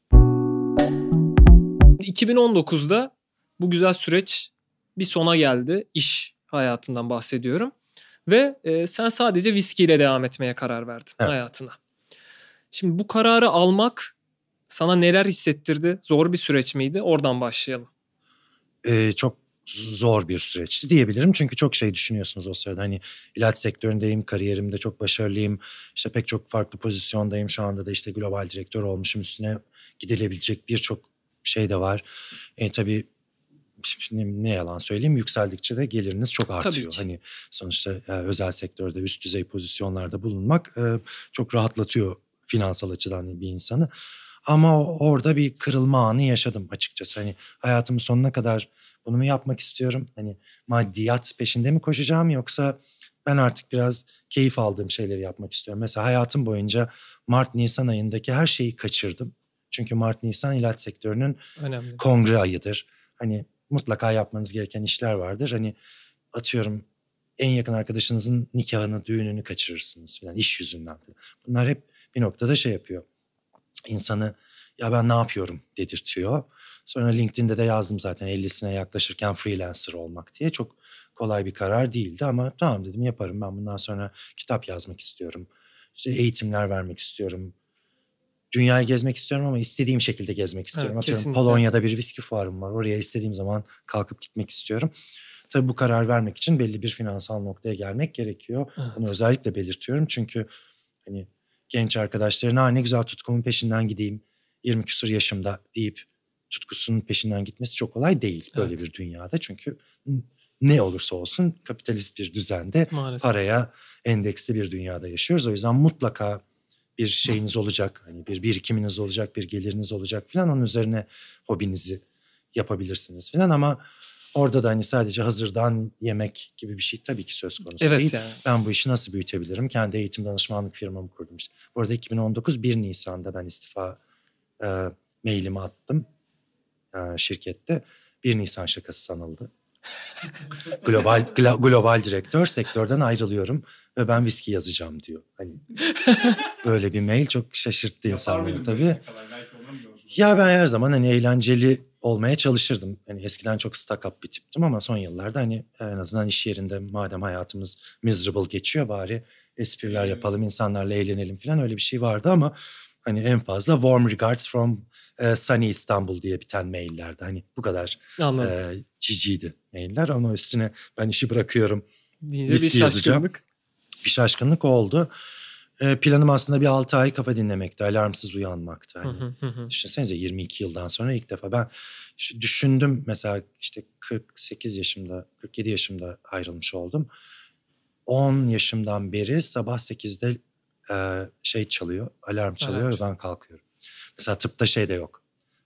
2019'da bu güzel süreç bir sona geldi. İş hayatından bahsediyorum. Ve e, sen sadece viskiyle devam etmeye karar verdin Evet. hayatına. Şimdi bu kararı almak sana neler hissettirdi? Zor bir süreç miydi? Oradan başlayalım. Ee, çok zor bir süreç diyebilirim. Çünkü çok şey düşünüyorsunuz o sırada. Hani ilaç sektöründeyim, kariyerimde çok başarılıyım. İşte pek çok farklı pozisyondayım. Şu anda da işte global direktör olmuşum. Üstüne gidilebilecek birçok şey de var. E, tabii ne yalan söyleyeyim yükseldikçe de geliriniz çok artıyor. Hani sonuçta e, özel sektörde üst düzey pozisyonlarda bulunmak e, çok rahatlatıyor finansal açıdan bir insanı. Ama orada bir kırılma anı yaşadım açıkçası. Hani hayatımın sonuna kadar bunu mu yapmak istiyorum? Hani maddiyat peşinde mi koşacağım yoksa ben artık biraz keyif aldığım şeyleri yapmak istiyorum. Mesela hayatım boyunca Mart-Nisan ayındaki her şeyi kaçırdım. Çünkü Mart-Nisan ilaç sektörünün Önemli. kongre ayıdır. Hani mutlaka yapmanız gereken işler vardır. Hani atıyorum en yakın arkadaşınızın nikahını, düğününü kaçırırsınız falan iş yüzünden. Bunlar hep bir noktada şey yapıyor. İnsanı ya ben ne yapıyorum dedirtiyor. Sonra LinkedIn'de de yazdım zaten 50'sine yaklaşırken freelancer olmak diye. Çok kolay bir karar değildi ama tamam dedim yaparım ben bundan sonra kitap yazmak istiyorum. İşte eğitimler vermek istiyorum. Dünyayı gezmek istiyorum ama istediğim şekilde gezmek istiyorum. Evet, Atıyorum Polonya'da bir viski fuarım var. Oraya istediğim zaman kalkıp gitmek istiyorum. Tabii bu karar vermek için belli bir finansal noktaya gelmek gerekiyor. Evet. Bunu özellikle belirtiyorum çünkü hani genç arkadaşlarına ne güzel tutkumun peşinden gideyim 20 küsur yaşımda deyip tutkusunun peşinden gitmesi çok kolay değil böyle evet. bir dünyada. Çünkü ne olursa olsun kapitalist bir düzende Maalesef. paraya endeksli bir dünyada yaşıyoruz. O yüzden mutlaka bir şeyiniz olacak. Hani bir birikiminiz olacak, bir geliriniz olacak falan. Onun üzerine hobinizi yapabilirsiniz falan ama orada da hani sadece hazırdan yemek gibi bir şey tabii ki söz konusu evet değil. Yani. Ben bu işi nasıl büyütebilirim? Kendi eğitim danışmanlık firmamı kurdum işte. Bu arada 2019 1 Nisan'da ben istifa e, mailimi attım şirkette. 1 Nisan şakası sanıldı. <laughs> global global direktör sektörden ayrılıyorum ve ben viski yazacağım diyor. Hani <laughs> böyle bir mail çok şaşırttı insanları tabii. Ya ben her zaman hani eğlenceli olmaya çalışırdım. Hani eskiden çok stuck up bir tiptim ama son yıllarda hani en azından iş yerinde madem hayatımız miserable geçiyor bari espriler yapalım, insanlarla eğlenelim falan öyle bir şey vardı ama hani en fazla warm regards from e, Sunny İstanbul diye biten maillerde. Hani bu kadar e, ciciydi mailler ama üstüne ben işi bırakıyorum. Deyince bir yazacağım. Bir şaşkınlık oldu. E, planım aslında bir 6 ay kafa dinlemekti. Alarmsız uyanmaktı. Hani, hı hı hı. Düşünsenize 22 yıldan sonra ilk defa ben düşündüm mesela işte 48 yaşımda 47 yaşımda ayrılmış oldum. 10 yaşımdan beri sabah 8'de e, şey çalıyor, alarm çalıyor alarm. ve ben kalkıyorum. Mesela tıpta şey de yok.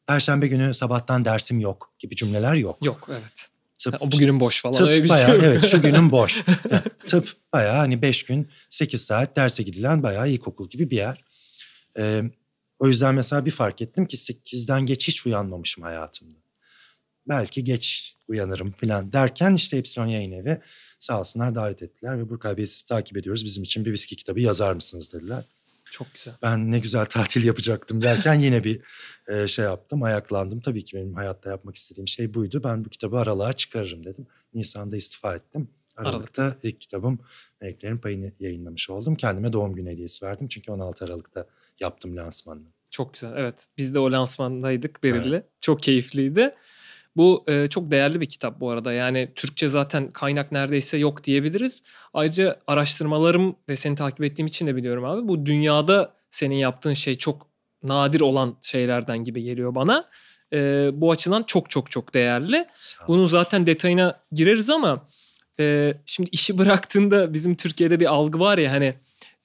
Perşembe günü sabahtan dersim yok gibi cümleler yok. Yok evet. Tıp, o bugünün boş falan tıp öyle bir bayağı, şey. Evet şu günün boş. <laughs> Yani, tıp bayağı hani 5 gün 8 saat derse gidilen bayağı ilkokul gibi bir yer. Ee, o yüzden mesela bir fark ettim ki 8'den geç hiç uyanmamışım hayatımda. Belki geç uyanırım falan derken işte Epsilon Yayın Evi sağ olsunlar davet ettiler ve Burkay Bey sizi takip ediyoruz. Bizim için bir viski kitabı yazar mısınız dediler. Çok güzel. Ben ne güzel tatil yapacaktım derken yine bir e, şey yaptım, ayaklandım. Tabii ki benim hayatta yapmak istediğim şey buydu. Ben bu kitabı aralığa çıkarırım dedim. Nisan'da istifa ettim. Aralık'ta Aralık. ilk kitabım Meleklerin Payını yayınlamış oldum. Kendime doğum günü hediyesi verdim. Çünkü 16 Aralık'ta yaptım lansmanını. Çok güzel. Evet. Biz de o lansmandaydık Beril'le. Evet. Çok keyifliydi. Bu e, çok değerli bir kitap bu arada. Yani Türkçe zaten kaynak neredeyse yok diyebiliriz. Ayrıca araştırmalarım ve seni takip ettiğim için de biliyorum abi. Bu dünyada senin yaptığın şey çok nadir olan şeylerden gibi geliyor bana. E, bu açıdan çok çok çok değerli. Bunun zaten detayına gireriz ama e, şimdi işi <laughs> bıraktığında bizim Türkiye'de bir algı var ya hani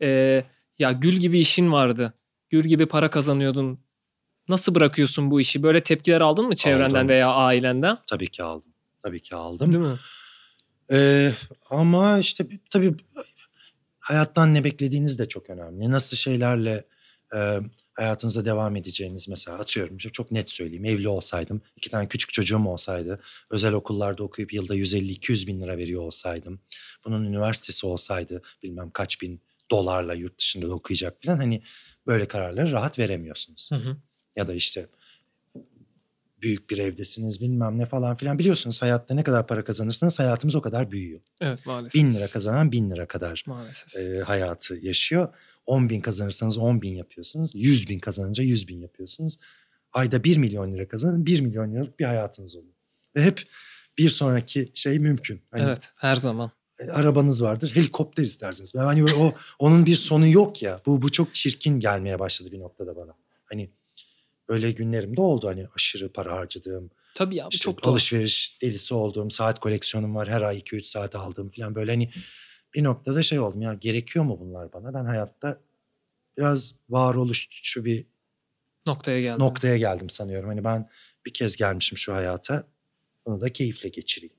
e, ya gül gibi işin vardı. Gül gibi para kazanıyordun Nasıl bırakıyorsun bu işi? Böyle tepkiler aldın mı çevrenden aldım. veya ailenden? Tabii ki aldım. Tabii ki aldım. Değil mi? Ee, ama işte tabii hayattan ne beklediğiniz de çok önemli. Nasıl şeylerle e, hayatınıza devam edeceğiniz mesela atıyorum çok net söyleyeyim evli olsaydım iki tane küçük çocuğum olsaydı özel okullarda okuyup yılda 150-200 bin lira veriyor olsaydım bunun üniversitesi olsaydı bilmem kaç bin dolarla yurt dışında da okuyacak falan hani böyle kararları rahat veremiyorsunuz. Hı hı ya da işte büyük bir evdesiniz bilmem ne falan filan biliyorsunuz hayatta ne kadar para kazanırsanız hayatımız o kadar büyüyor. Evet maalesef. Bin lira kazanan bin lira kadar maalesef. E, hayatı yaşıyor. On bin kazanırsanız on bin yapıyorsunuz. Yüz bin kazanınca yüz bin yapıyorsunuz. Ayda bir milyon lira kazanın bir milyon liralık bir hayatınız oluyor. Ve hep bir sonraki şey mümkün. Hani, evet her zaman. E, arabanız vardır helikopter istersiniz. Hani o onun bir sonu yok ya. Bu bu çok çirkin gelmeye başladı bir noktada bana. Hani öyle günlerim de oldu hani aşırı para harcadığım. Tabii ya işte çok alışveriş doğru. delisi olduğum, saat koleksiyonum var. Her ay 2-3 saat aldığım falan böyle hani bir noktada şey oldum ya gerekiyor mu bunlar bana? Ben hayatta biraz varoluşçu bir noktaya geldim. Noktaya geldim sanıyorum. Hani ben bir kez gelmişim şu hayata. Bunu da keyifle geçireyim.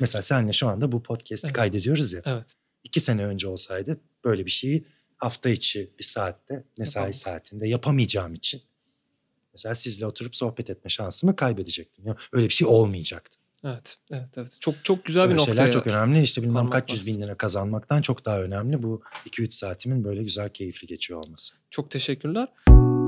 Mesela senle şu anda bu podcast'i evet. kaydediyoruz ya. Evet. İki sene önce olsaydı böyle bir şeyi hafta içi bir saatte mesai Yapamam. saatinde yapamayacağım için mesela sizle oturup sohbet etme şansımı kaybedecektim. Ya öyle bir şey olmayacaktı. Evet, evet, evet. Çok çok güzel bir öyle nokta. Şeyler çok önemli. İşte bilmem kaç yüz bin lira kazanmaktan çok daha önemli bu 2-3 saatimin böyle güzel keyifli geçiyor olması. Çok teşekkürler.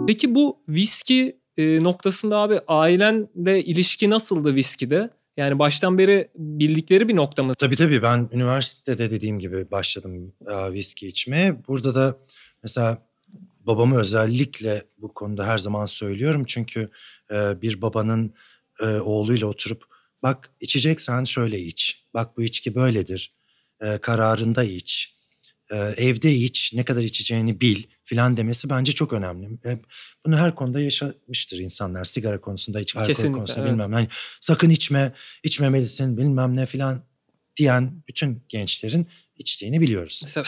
Peki bu viski e, noktasında abi ailenle ilişki nasıldı viskide? Yani baştan beri bildikleri bir nokta mı? Tabii tabii ben üniversitede dediğim gibi başladım e, viski içmeye. Burada da mesela babamı özellikle bu konuda her zaman söylüyorum. Çünkü e, bir babanın e, oğluyla oturup bak içeceksen şöyle iç. Bak bu içki böyledir. E, kararında iç. E, evde iç. Ne kadar içeceğini bil filan demesi bence çok önemli. E, bunu her konuda yaşamıştır insanlar. Sigara konusunda, iç, alkol konusunda evet. bilmem. Hani sakın içme, içmemelisin bilmem ne filan diyen bütün gençlerin içtiğini biliyoruz. <laughs> Mesela,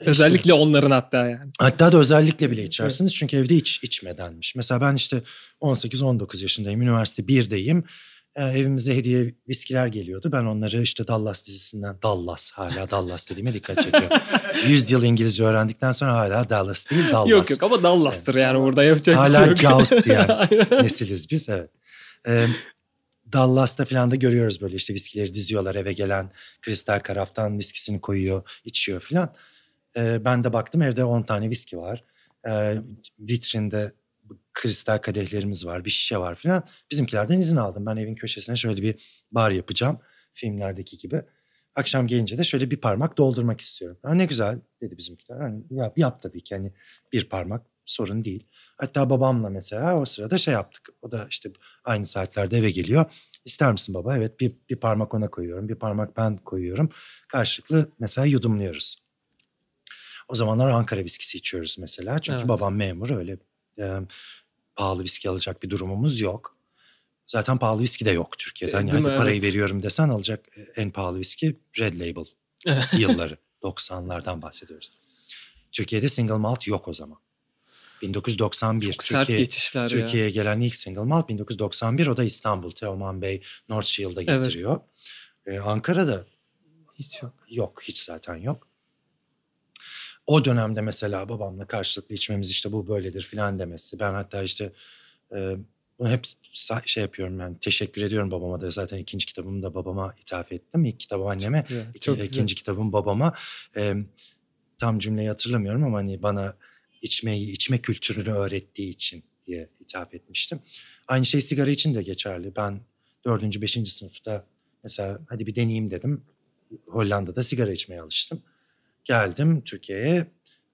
özellikle işte, onların hatta yani. Hatta da özellikle bile içersiniz evet. çünkü evde iç içmedenmiş. Mesela ben işte 18-19 yaşındayım, üniversite 1'deyim e, evimize hediye viskiler geliyordu. Ben onları işte Dallas dizisinden Dallas hala Dallas dediğime dikkat çekiyorum. <laughs> 100 yıl İngilizce öğrendikten sonra hala Dallas değil Dallas. Yok yok ama Dallas'tır evet. yani burada yapacak hala bir şey yok. Hala Jaws diyen <laughs> nesiliz biz evet. Ee, Dallas'ta falan da görüyoruz böyle işte viskileri diziyorlar eve gelen kristal karaftan viskisini koyuyor içiyor falan. Ee, ben de baktım evde 10 tane viski var. Ee, vitrinde kristal kadehlerimiz var, bir şişe var filan. Bizimkilerden izin aldım. Ben evin köşesine şöyle bir bar yapacağım filmlerdeki gibi. Akşam gelince de şöyle bir parmak doldurmak istiyorum. Ha, ne güzel dedi bizimkiler. Hani yap, yap tabii ki hani bir parmak sorun değil. Hatta babamla mesela o sırada şey yaptık. O da işte aynı saatlerde eve geliyor. İster misin baba? Evet bir, bir parmak ona koyuyorum. Bir parmak ben koyuyorum. Karşılıklı mesela yudumluyoruz. O zamanlar Ankara viskisi içiyoruz mesela. Çünkü evet. babam memur öyle e, pahalı viski alacak bir durumumuz yok. Zaten pahalı viski de yok Türkiye'de. Hani hadi mi? parayı evet. veriyorum desen alacak en pahalı viski Red Label <laughs> yılları. 90'lardan bahsediyoruz. Türkiye'de single malt yok o zaman. 1991 Çok Türkiye, sert geçişler Türkiye'ye gelen ilk single malt 1991 o da İstanbul Teoman Bey North Shield'a getiriyor. Evet. Ee, Ankara'da hiç yok. Yok hiç zaten yok o dönemde mesela babamla karşılıklı içmemiz işte bu böyledir filan demesi. Ben hatta işte e, bunu hep şey yapıyorum yani teşekkür ediyorum babama da zaten ikinci kitabımı da babama ithaf ettim. İlk kitabı anneme, çok güzel, çok iki, ikinci kitabım babama. E, tam cümleyi hatırlamıyorum ama hani bana içmeyi, içme kültürünü öğrettiği için diye ithaf etmiştim. Aynı şey sigara için de geçerli. Ben dördüncü, beşinci sınıfta mesela hadi bir deneyeyim dedim. Hollanda'da sigara içmeye alıştım. Geldim Türkiye'ye.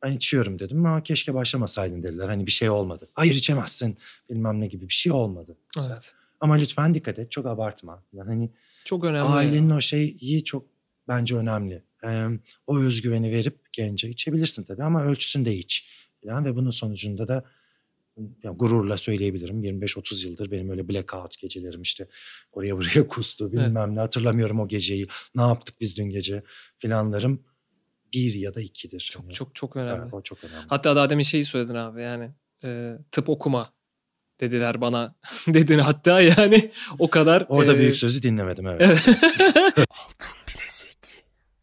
Ben içiyorum dedim ama keşke başlamasaydın dediler. Hani bir şey olmadı. Hayır içemezsin bilmem ne gibi bir şey olmadı. Mesela. Evet. Ama lütfen dikkat et çok abartma. Yani hani çok önemli. Ailenin o şeyi çok bence önemli. Ee, o özgüveni verip gence içebilirsin tabii ama ölçüsünde iç. Yani ve bunun sonucunda da yani gururla söyleyebilirim 25-30 yıldır benim öyle blackout gecelerim işte oraya buraya kustu bilmem evet. ne hatırlamıyorum o geceyi ne yaptık biz dün gece filanlarım bir ya da ikidir. Çok yani, çok çok önemli. Evet, o çok önemli. Hatta daha demin şeyi söyledin abi yani e, tıp okuma dediler bana <laughs> dedin hatta yani o kadar. Orada e, büyük sözü dinlemedim evet. <laughs> Altın bilezik.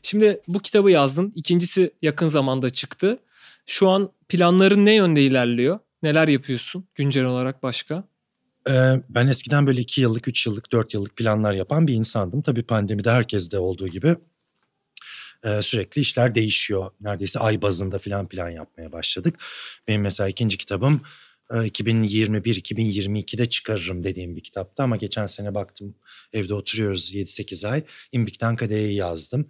Şimdi bu kitabı yazdın. İkincisi yakın zamanda çıktı. Şu an planların ne yönde ilerliyor? Neler yapıyorsun güncel olarak başka? Ee, ben eskiden böyle iki yıllık, üç yıllık, dört yıllık planlar yapan bir insandım. Tabii pandemide herkeste olduğu gibi e, sürekli işler değişiyor. Neredeyse ay bazında falan plan yapmaya başladık. Benim mesela ikinci kitabım 2021-2022'de çıkarırım dediğim bir kitaptı ama geçen sene baktım evde oturuyoruz 7-8 ay. İmbik'ten Kade'yi yazdım.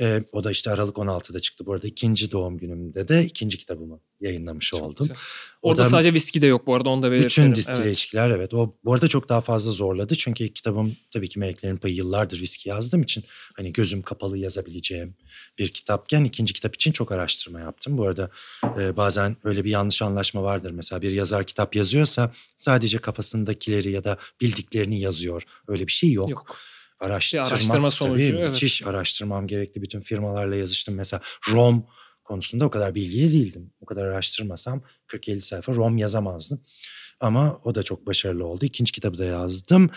E, o da işte Aralık 16'da çıktı. Bu arada ikinci doğum günümde de ikinci kitabımı yayınlamış Çok oldum. güzel. Orada da- sadece viski de yok bu arada onu da belirtelim. Bütün distile Evet. içkiler evet. O bu arada çok daha fazla zorladı. Çünkü kitabım tabii ki Meleklerin Payı yıllardır viski yazdığım için hani gözüm kapalı yazabileceğim bir kitapken ikinci kitap için çok araştırma yaptım. Bu arada e, bazen öyle bir yanlış anlaşma vardır. Mesela bir yazar kitap yazıyorsa sadece kafasındakileri ya da bildiklerini yazıyor. Öyle bir şey yok. Yok. Araştırmak Bir araştırma sonucu, tabii evet. müthiş araştırmam gerekti. Bütün firmalarla yazıştım. Mesela Rom konusunda o kadar bilgili değildim. O kadar araştırmasam 40-50 sayfa Rom yazamazdım. Ama o da çok başarılı oldu. İkinci kitabı da yazdım.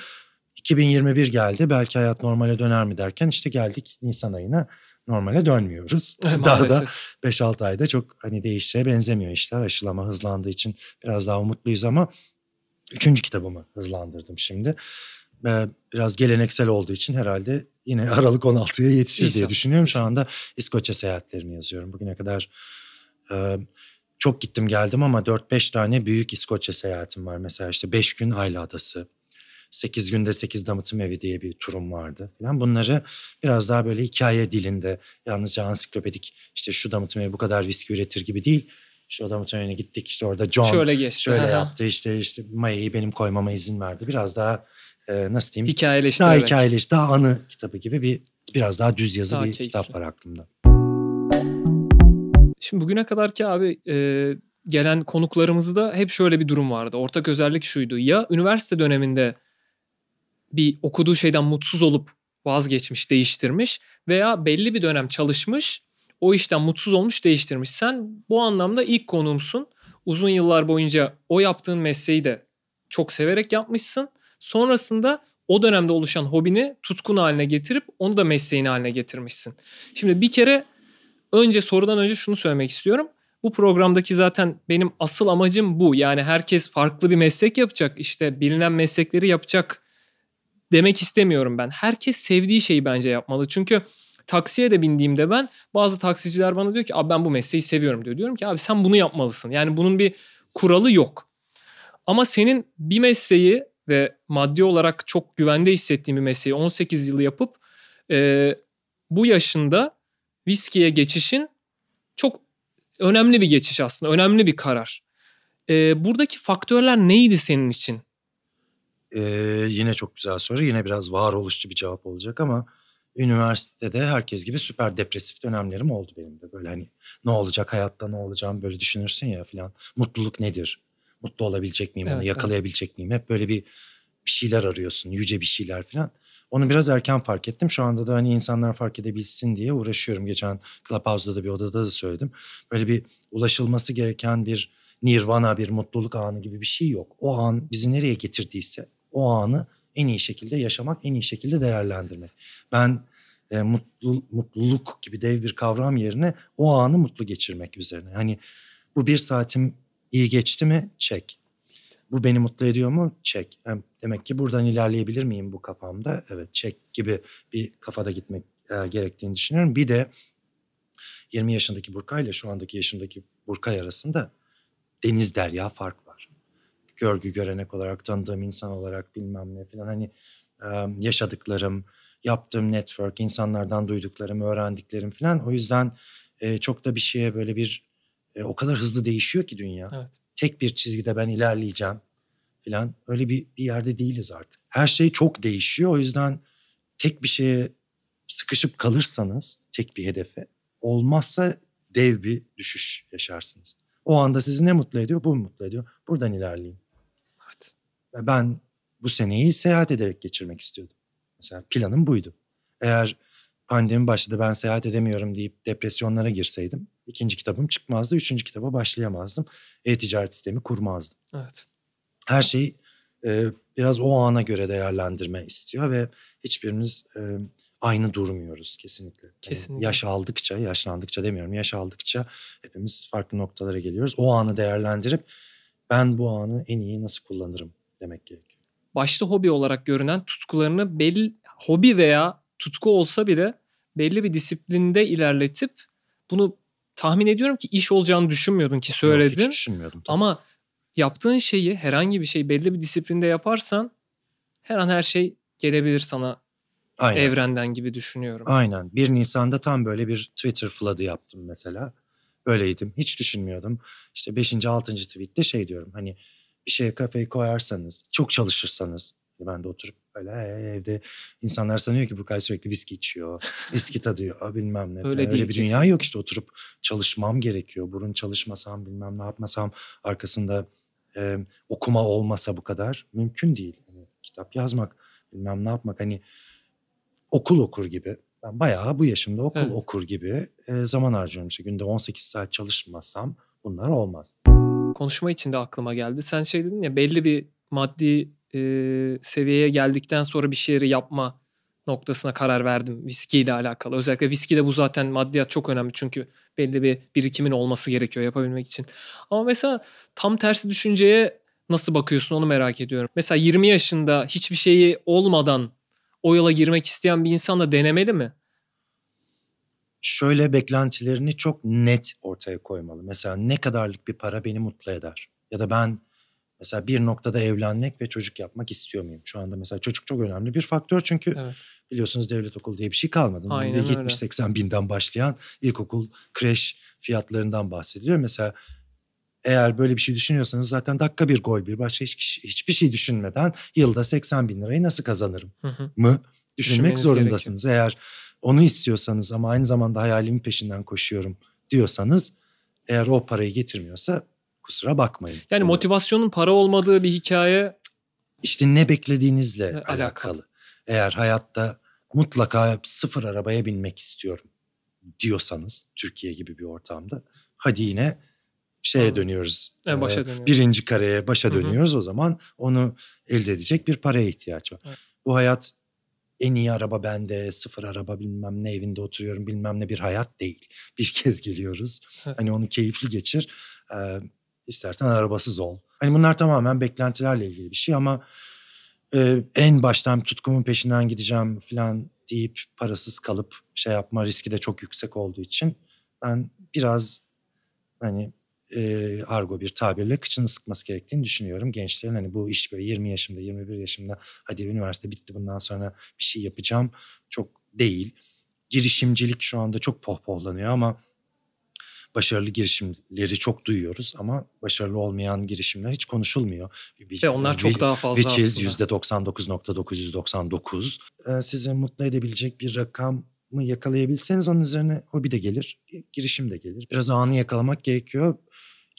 2021 geldi. Belki hayat normale döner mi derken işte geldik Nisan ayına. Normale dönmüyoruz. <laughs> Daha da Maalesef. 5-6 ayda çok hani değişeceğe benzemiyor işler. Aşılama hızlandığı için biraz daha umutluyuz ama üçüncü kitabımı hızlandırdım şimdi. Ee, Biraz geleneksel olduğu için herhalde yine <laughs> Aralık 16'ya yetişir diye İnşallah. düşünüyorum. Şu anda İskoçya seyahatlerini yazıyorum. Bugüne kadar e, çok gittim geldim ama 4-5 tane büyük İskoçya seyahatim var. Mesela işte 5 gün Ayla Adası, 8 günde 8 damıtım evi diye bir turum vardı. Falan. Bunları biraz daha böyle hikaye dilinde yalnızca ansiklopedik işte şu damıtım evi bu kadar viski üretir gibi değil. O damıtım evine gittik işte orada John Şöyle geçti. şöyle Aha. yaptı işte işte mayayı benim koymama izin verdi. Biraz daha e, nasıl diyeyim daha Hikayeleştirerek. hikayeleş, daha anı kitabı gibi bir biraz daha düz yazı Daha bir keyifli. kitap var aklımda. Şimdi bugüne kadar ki abi e, gelen konuklarımızda hep şöyle bir durum vardı. Ortak özellik şuydu. Ya üniversite döneminde bir okuduğu şeyden mutsuz olup vazgeçmiş, değiştirmiş veya belli bir dönem çalışmış, o işten mutsuz olmuş, değiştirmiş. Sen bu anlamda ilk konuğumsun. Uzun yıllar boyunca o yaptığın mesleği de çok severek yapmışsın. Sonrasında o dönemde oluşan hobini tutkun haline getirip onu da mesleğin haline getirmişsin. Şimdi bir kere önce sorudan önce şunu söylemek istiyorum. Bu programdaki zaten benim asıl amacım bu. Yani herkes farklı bir meslek yapacak. işte bilinen meslekleri yapacak demek istemiyorum ben. Herkes sevdiği şeyi bence yapmalı. Çünkü taksiye de bindiğimde ben bazı taksiciler bana diyor ki abi ben bu mesleği seviyorum diyor. Diyorum ki abi sen bunu yapmalısın. Yani bunun bir kuralı yok. Ama senin bir mesleği ve maddi olarak çok güvende hissettiğin bir mesleği 18 yıl yapıp e, bu yaşında viskiye geçişin çok önemli bir geçiş aslında. Önemli bir karar. E, buradaki faktörler neydi senin için? Ee, yine çok güzel soru. Yine biraz varoluşçu bir cevap olacak ama üniversitede herkes gibi süper depresif dönemlerim oldu benim de. Böyle hani ne olacak hayatta ne olacağım böyle düşünürsün ya filan. Mutluluk nedir? Mutlu olabilecek miyim Evet, onu evet. yakalayabilecek miyim? Hep böyle bir bir şeyler arıyorsun. Yüce bir şeyler filan. Onu biraz erken fark ettim. Şu anda da hani insanlar fark edebilsin diye uğraşıyorum. Geçen Clubhouse'da da bir odada da söyledim. Böyle bir ulaşılması gereken bir nirvana, bir mutluluk anı gibi bir şey yok. O an bizi nereye getirdiyse o anı en iyi şekilde yaşamak, en iyi şekilde değerlendirmek. Ben e, mutlu, mutluluk gibi dev bir kavram yerine o anı mutlu geçirmek üzerine. Hani bu bir saatim iyi geçti mi? Çek. Bu beni mutlu ediyor mu? Çek. Demek ki buradan ilerleyebilir miyim bu kafamda? Evet çek gibi bir kafada gitmek e, gerektiğini düşünüyorum. Bir de 20 yaşındaki Burkay ile şu andaki yaşımdaki Burkay arasında deniz derya fark var. Görgü görenek olarak tanıdığım insan olarak bilmem ne falan hani e, yaşadıklarım, yaptığım network, insanlardan duyduklarım, öğrendiklerim falan. O yüzden e, çok da bir şeye böyle bir e, o kadar hızlı değişiyor ki dünya. Evet. Tek bir çizgide ben ilerleyeceğim falan. Öyle bir, bir yerde değiliz artık. Her şey çok değişiyor. O yüzden tek bir şeye sıkışıp kalırsanız tek bir hedefe olmazsa dev bir düşüş yaşarsınız. O anda sizi ne mutlu ediyor? Bu mutlu ediyor. Buradan ilerleyin. Evet. Ve Ben bu seneyi seyahat ederek geçirmek istiyordum. Mesela planım buydu. Eğer pandemi başladı ben seyahat edemiyorum deyip depresyonlara girseydim ikinci kitabım çıkmazdı. Üçüncü kitaba başlayamazdım. E-ticaret sistemi kurmazdım. Evet. Her şeyi e, biraz o ana göre değerlendirme istiyor ve hiçbirimiz e, aynı durmuyoruz kesinlikle. Yani Kesinlikle. yaş aldıkça, yaşlandıkça demiyorum, yaş aldıkça hepimiz farklı noktalara geliyoruz. O anı değerlendirip ben bu anı en iyi nasıl kullanırım demek gerekiyor. başta hobi olarak görünen tutkularını belli hobi veya tutku olsa bile belli bir disiplinde ilerletip bunu tahmin ediyorum ki iş olacağını düşünmüyordun ki Yok, söyledin. hiç düşünmüyordum. tabii. Ama yaptığın şeyi herhangi bir şey belli bir disiplinde yaparsan her an her şey gelebilir sana Aynen. evrenden gibi düşünüyorum. Aynen. 1 Nisan'da tam böyle bir Twitter flood'ı yaptım mesela. Böyleydim. Hiç düşünmüyordum. İşte 5. 6. tweette şey diyorum. Hani bir şeye kafayı koyarsanız, çok çalışırsanız ben de oturup böyle evde insanlar sanıyor ki Burkay sürekli viski içiyor, <laughs> viski tadıyor bilmem ne. Öyle Öyle, değil bir kesin. dünya yok işte oturup çalışmam gerekiyor. Burun çalışmasam bilmem ne yapmasam arkasında e, okuma olmasa bu kadar mümkün değil. Hani kitap yazmak bilmem ne yapmak hani okul okur gibi. Ben bayağı bu yaşımda okul Evet. okur gibi e, zaman harcıyorum. İşte günde 18 saat çalışmasam bunlar olmaz. Konuşma içinde aklıma geldi. Sen şey dedin ya belli bir maddi e, seviyeye geldikten sonra bir şeyleri yapma noktasına karar verdim viskiyle alakalı. Özellikle viskide bu zaten maddiyat çok önemli çünkü belli bir birikimin olması gerekiyor yapabilmek için. Ama mesela tam tersi düşünceye nasıl bakıyorsun onu merak ediyorum. Mesela 20 yaşında hiçbir şeyi olmadan o yola girmek isteyen bir insan da denemeli mi? şöyle beklentilerini çok net ortaya koymalı. Mesela ne kadarlık bir para beni mutlu eder? Ya da ben mesela bir noktada evlenmek ve çocuk yapmak istiyor muyum? Şu anda mesela çocuk çok önemli bir faktör çünkü Evet. biliyorsunuz devlet okulu diye bir şey kalmadı. Aynen Ve öyle. 70-80 binden başlayan ilkokul kreş fiyatlarından bahsediliyor. Mesela eğer böyle bir şey düşünüyorsanız zaten dakika bir gol bir başka hiç, hiçbir şey düşünmeden yılda 80 bin lirayı nasıl kazanırım? Hı hı. mı düşünmek zorundasınız. Eğer onu istiyorsanız ama aynı zamanda hayalimin peşinden koşuyorum diyorsanız eğer o parayı getirmiyorsa kusura bakmayın. Yani Bunu- motivasyonun para olmadığı bir hikaye işte ne beklediğinizle alakalı. alakalı. Eğer hayatta mutlaka sıfır arabaya binmek istiyorum diyorsanız Türkiye gibi bir ortamda hadi yine şeye dönüyoruz. en başa Ee, dönüyoruz. birinci kareye başa Hı hı. dönüyoruz o zaman onu elde edecek bir paraya ihtiyaç var. Evet. Bu hayat en iyi araba bende, sıfır araba bilmem ne evinde oturuyorum bilmem ne bir hayat değil. Bir kez geliyoruz. Evet. Hani onu keyifli geçir. Ee, istersen arabasız ol. Hani bunlar tamamen beklentilerle ilgili bir şey ama e, en baştan tutkumun peşinden gideceğim falan deyip parasız kalıp şey yapma riski de çok yüksek olduğu için ben biraz hani e, argo bir tabirle kıçını sıkması gerektiğini düşünüyorum. Gençlerin hani bu iş böyle 20 yaşımda 21 yaşımda hadi üniversite bitti bundan sonra bir şey yapacağım çok değil. Girişimcilik şu anda çok pohpohlanıyor ama başarılı girişimleri çok duyuyoruz ama başarılı olmayan girişimler hiç konuşulmuyor. Ve onlar çok daha fazla Which is aslında. %99.999. Ee, sizi mutlu edebilecek bir rakamı yakalayabilseniz onun üzerine hobi de gelir, girişim de gelir. Biraz anı yakalamak gerekiyor.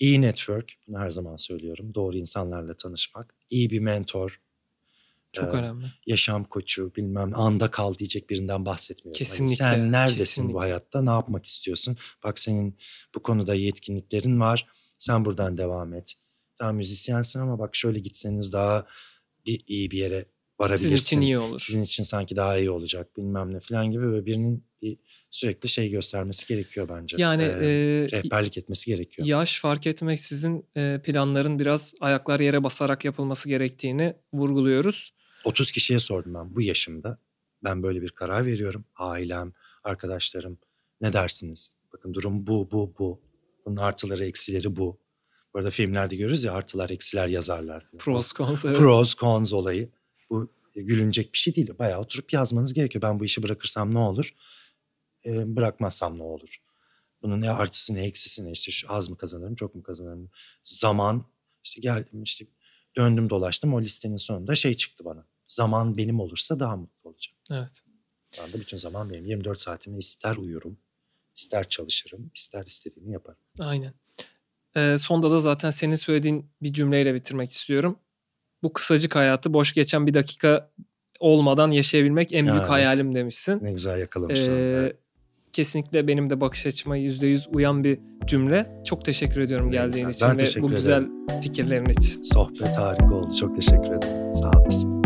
İyi network, bunu her zaman söylüyorum. Doğru insanlarla tanışmak. iyi bir mentor, Çok Ee, önemli. yaşam koçu, bilmem anda kal diyecek birinden bahsetmiyorum. Hani Kesinlikle, sen neredesin kesinlikle. bu hayatta, ne yapmak istiyorsun? Bak senin bu konuda yetkinliklerin var. Sen buradan devam et. Tamam müzisyensin ama bak şöyle gitseniz daha bir, iyi bir yere varabilirsin. Sizin için iyi olur. Sizin için sanki daha iyi olacak bilmem ne falan gibi ve birinin bir sürekli şey göstermesi gerekiyor bence. Yani Ee, e, rehberlik etmesi gerekiyor. yaş fark etmeksizin e, planların biraz ayaklar yere basarak yapılması gerektiğini vurguluyoruz. 30 kişiye sordum ben bu yaşımda. Ben böyle bir karar veriyorum. Ailem, arkadaşlarım ne dersiniz? Bakın durum bu, bu, bu. Bunun artıları, eksileri bu. Bu arada filmlerde görürüz ya artılar, eksiler yazarlar. Pros, cons. evet. Pros, cons olayı. Bu gülünecek bir şey değil. Bayağı oturup yazmanız gerekiyor. Ben bu işi bırakırsam ne olur? Ee, bırakmazsam ne olur? Bunun ne artısı ne eksisi ne? İşte şu az mı kazanırım, çok mu kazanırım? Zaman, işte geldim işte döndüm dolaştım. O listenin sonunda şey çıktı bana. Zaman benim olursa daha mutlu olacağım. Evet. Şu anda bütün zaman benim. 24 saatimi ister uyurum, ister çalışırım, ister istediğimi yaparım. Aynen. Ee, sonda da zaten senin söylediğin bir cümleyle bitirmek istiyorum. Bu kısacık hayatı boş geçen bir dakika olmadan yaşayabilmek en büyük Yani. hayalim demişsin. Ne güzel yakalamışlar. Ee, Evet. Kesinlikle benim de bakış açıma %100 uyan bir cümle. Çok teşekkür ediyorum Ne geldiğin güzel. için Ben ve bu güzel fikirlerin için. Sohbet harika oldu. Çok teşekkür ederim. Sağ olasın.